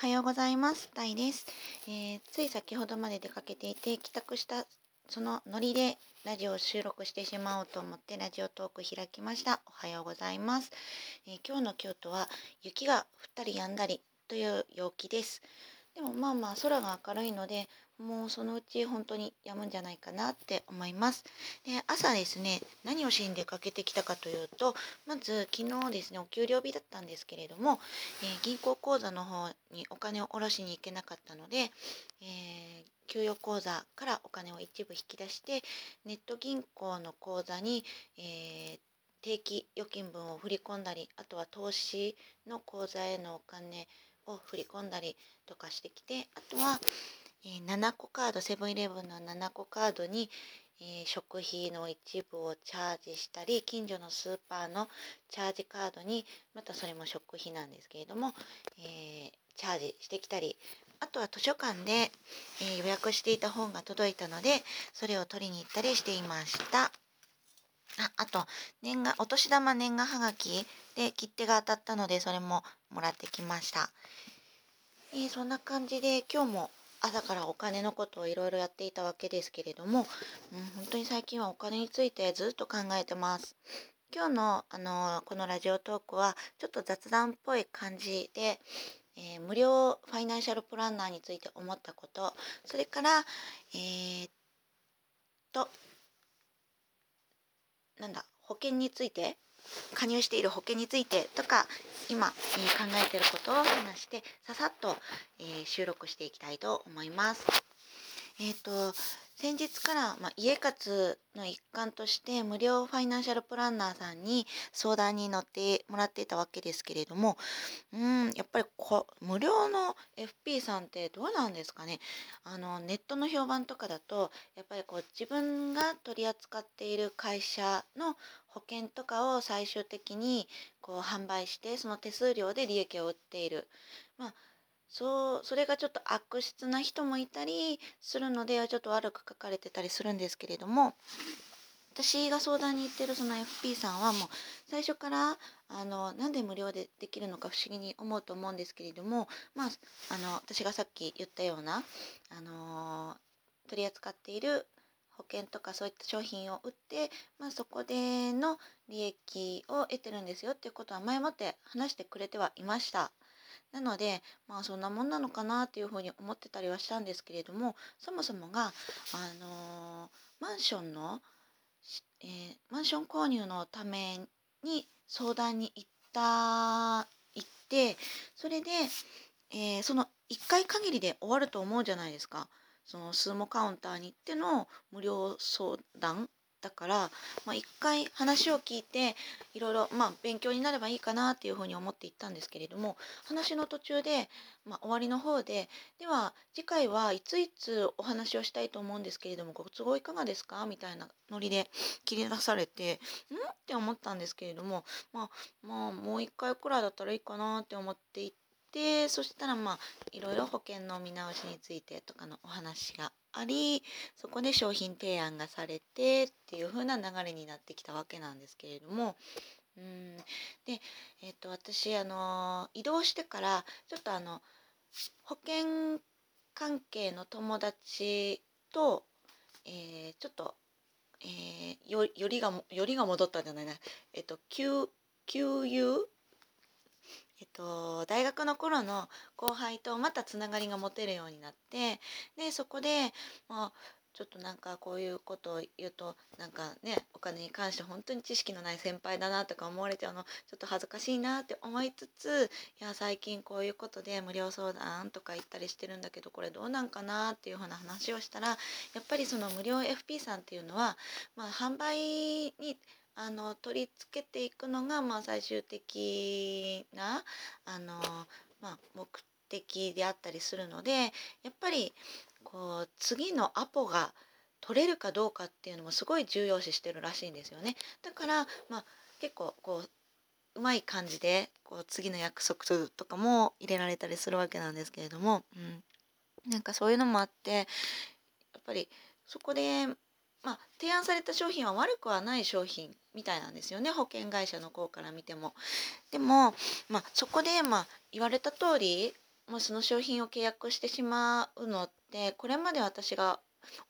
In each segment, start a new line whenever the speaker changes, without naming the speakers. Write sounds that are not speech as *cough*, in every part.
はようございます。タイです、えーつい先ほどまで出かけていて、帰宅したそのノリでラジオを収録してしまおうと思ってラジオトーク開きました。おはようございます。えー今日の京都は雪が降ったり止んだりという陽気です。でもまあまあ空が明るいので、もうそのうち本当に止むんじゃないかなって思います。で、朝ですね、何をしに出かけてきたかというと、まず昨日ですね、お給料日だったんですけれども、えー銀行口座の方にお金を下ろしに行けなかったので、えー給与口座からお金を一部引き出してネット銀行の口座に、えー定期預金分を振り込んだりあとは投資の口座へのお金を振り込んだりとかしてきてあとは、えー7個カードセブンイレブンの7個カードに、えー食費の一部をチャージしたり近所のスーパーのチャージカードにまたそれも食費なんですけれども、えーチャージしてきたりあとは図書館で、え予約していた本が届いたのでそれを取りに行ったりしていました。ああと年賀お年玉年賀はがきで切手が当たったのでそれももらってきました。えーそんな感じで今日も朝からお金のことをいろいろやっていたわけですけれども、うん、本当に最近はお金についてずっと考えてます。今日の、あのこのラジオトークはちょっと雑談っぽい感じで、えー無料ファイナンシャルプランナーについて思ったことそれからえーっとなんだ保険について加入している保険についてとか今、えー考えてることを話してささっと、えー収録していきたいと思います。えっ、と先日から、まあ、家活の一環として無料ファイナンシャルプランナーさんに相談に乗ってもらっていたわけですけれどもうんやっぱりこ無料の FP さんってどうなんですかね？あのネットの評判とかだとやっぱりこう自分が取り扱っている会社の保険とかを最終的にこう販売してその手数料で利益を売っている。まあそうそれがちょっと悪質な人もいたりするのでちょっと悪く書かれてたりするんですけれども私が相談に行ってるその FP さんはもう最初からあのなんで無料でできるのか不思議に思うと思うんですけれどもまああの私がさっき言ったようなあの取り扱っている保険とかそういった商品を売って、まあ、そこでの利益を得てるんですよっていうことは前もって話してくれてはいました。なのでまあそんなもんなのかなっていうふうに思ってたりはしたんですけれどもそもそもが、あのーマンションの、えーマンション購入のために相談に行った行ってそれで、えーその1回限りで終わると思うじゃないですか。そのスーモカウンターに行っての無料相談だから、まあ、1回話を聞いていろいろ、まあ、勉強になればいいかなっていうふうに思って行ったんですけれども話の途中で、まあ、終わりの方ででは次回はいついつお話をしたいと思うんですけれどもご都合いかがですか？みたいなノリで切り出されてん？って思ったんですけれども、まあ、まあもう1回くらいだったらいいかなって思って行ってそしたらまあいろいろ保険の見直しについてとかのお話がありそこで商品提案がされてっていう風な流れになってきたわけなんですけれどもうん。で、えっと私あの移動してからちょっとあの保険関係の友達と、えーちょっと、えーよよりがよりが戻ったんじゃないな。えっと給給油えっと、大学の頃の後輩とまたつながりが持てるようになってでそこで、まあ、ちょっとなんかこういうことを言うとなんかねお金に関して本当に知識のない先輩だなとか思われちゃうのちょっと恥ずかしいなって思いつついや最近こういうことで無料相談とか言ったりしてるんだけどこれどうなんかなっていうふうな話をしたらやっぱりその無料 FP さんっていうのは、まあ、販売にあの取り付けていくのが、まあ、最終的なあの、まあ、目的であったりするのでやっぱりこう次のアポが取れるかどうかっていうのもすごい重要視してるらしいんですよね。だから、まあ、結構こううまい感じでこう次の約束とかも入れられたりするわけなんですけれども、うん、なんかそういうのもあってやっぱりそこでまあ、提案された商品は悪くはない商品みたいなんですよね保険会社の方から見ても。でも、まあ、そこで、まあ、言われた通りもうその商品を契約してしまうのってこれまで私が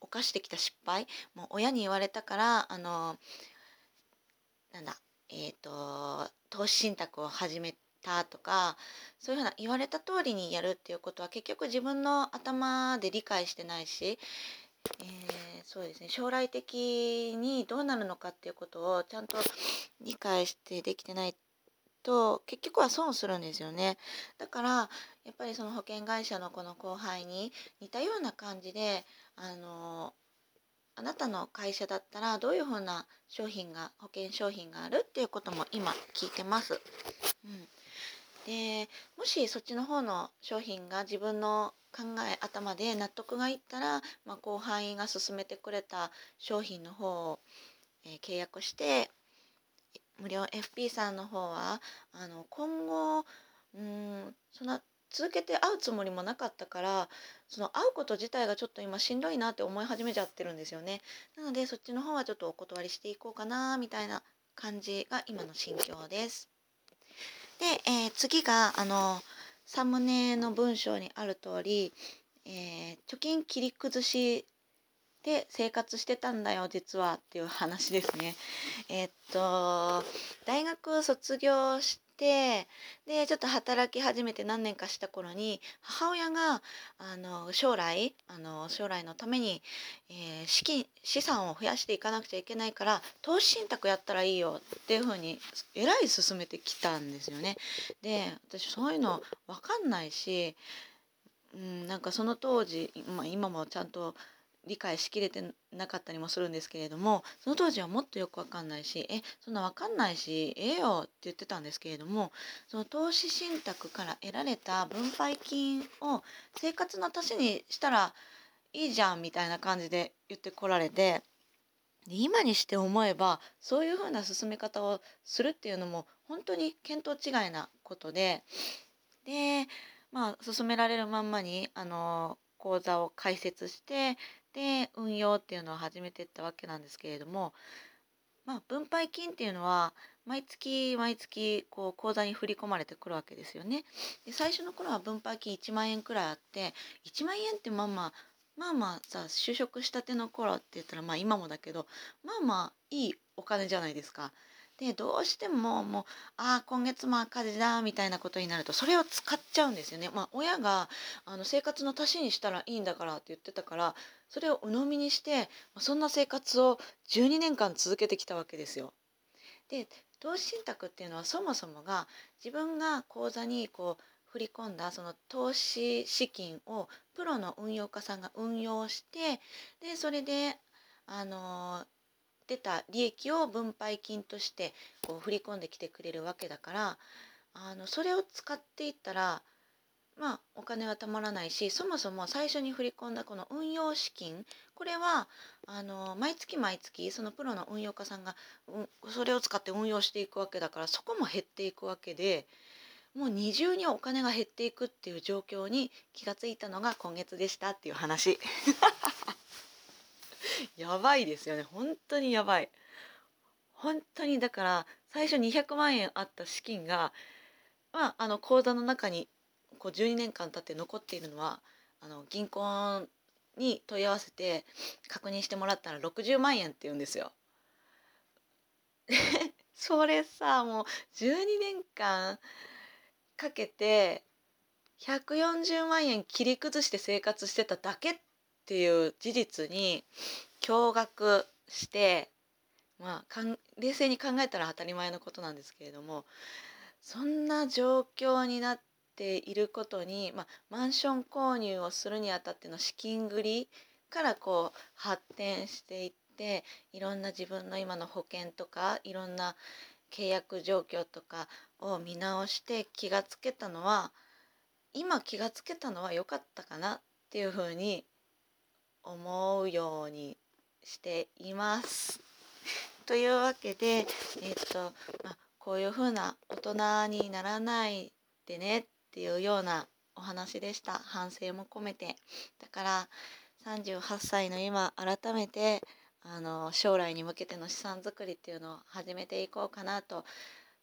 犯してきた失敗もう親に言われたからあのなんだえっ、ー、と投資信託を始めたとかそういうふうな言われた通りにやるっていうことは結局自分の頭で理解してないし、えー、そうですね。将来的にどうなるのかっていうことをちゃんと理解してできてないと結局は損するんですよね。だからやっぱりその保険会社のこの後輩に似たような感じであのあなたの会社だったらどういうふうな商品が保険商品があるっていうことも今聞いてます。うん、でもしそっちの方の商品が自分の考え頭で納得がいったら、まあ、後輩が勧めてくれた商品の方を、えー、契約して無料 FP さんの方はあの今後うんそんな続けて会うつもりもなかったからその会うこと自体がちょっと今しんどいなって思い始めちゃってるんですよね。なのでそっちの方はちょっとお断りしていこうかなみたいな感じが今の心境です。で、えー、次があのサムネの文章にある通り、えー、貯金切り崩しで生活してたんだよ実はっていう話ですね。えー、っと大学卒業してでちょっと働き始めて何年かした頃に母親があの将来あの将来のために、えー、資金資産を増やしていかなくちゃいけないから投資信託やったらいいよっていうふうにえらい勧めてきたんですよね。で私そういうの分かんないし、うん、なんかその当時、まあ、今もちゃんと理解しきれてなかったりもするんですけれどもその当時はもっとよくわかんないしえそんなわかんないしええよって言ってたんですけれどもその投資信託から得られた分配金を生活の足しにしたらいいじゃんみたいな感じで言ってこられてで今にして思えばそういうふうな進め方をするっていうのも本当に見当違いなことででまあ進められるまんまにあの講座を開設してで運用っていうのを始めていったわけなんですけれども、まあ、分配金っていうのは毎月毎月こう口座に振り込まれてくるわけですよね。で最初の頃は分配金1万円くらいあって1万円ってまあまあまあまあさ就職したての頃って言ったらまあ今もだけどまあまあいいお金じゃないですか。でどうしてももうああ今月も赤字だみたいなことになるとそれを使っちゃうんですよね。まあ、親があの生活の足しにしたらいいんだからって言ってたからそれを鵜呑みにしてそんな生活を12年間続けてきたわけですよ。で投資信託っていうのはそもそもが自分が口座にこう振り込んだその投資資金をプロの運用家さんが運用してでそれであの出た利益を分配金としてこう振り込んできてくれるわけだからあのそれを使っていったらまあお金はたまらないしそもそも最初に振り込んだこの運用資金これはあの毎月毎月そのプロの運用家さんが、うん、それを使って運用していくわけだからそこも減っていくわけでもう二重にお金が減っていくっていう状況に気がついたのが今月でしたっていう話。*laughs* *laughs* やばいですよね本当にやばい本当にだから最初200万円あった資金が、まあ、あの口座の中にこう12年間経って残っているのはあの銀行に問い合わせて確認してもらったら60万円って言うんですよ。*laughs* それさもう12年間かけて140万円切り崩して生活してただけっていう事実に驚愕してまあ冷静に考えたら当たり前のことなんですけれどもそんな状況になっていることに、まあ、マンション購入をするにあたっての資金繰りからこう発展していっていろんな自分の今の保険とかいろんな契約状況とかを見直して気がつけたのは今気がつけたのは良かったかなっていうふうに思うようにしています。*laughs* というわけで、えっとまあ、こういうふうな大人にならないでねっていうようなお話でした反省も込めてだから38歳の今改めてあの将来に向けての資産作りっていうのを始めていこうかなと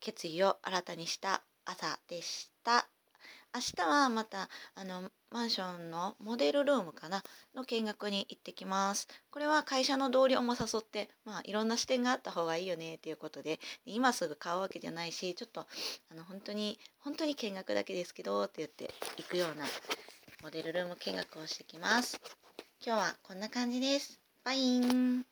決意を新たにした朝でした。明日はまたあのマンションのモデルルームかなの見学に行ってきます。これは会社の同僚も誘ってまあいろんな視点があった方がいいよねっていうことで今すぐ買うわけじゃないしちょっとあの本当に本当に見学だけですけどって言って行くようなモデルルーム見学をしてきます。今日はこんな感じです。バイン。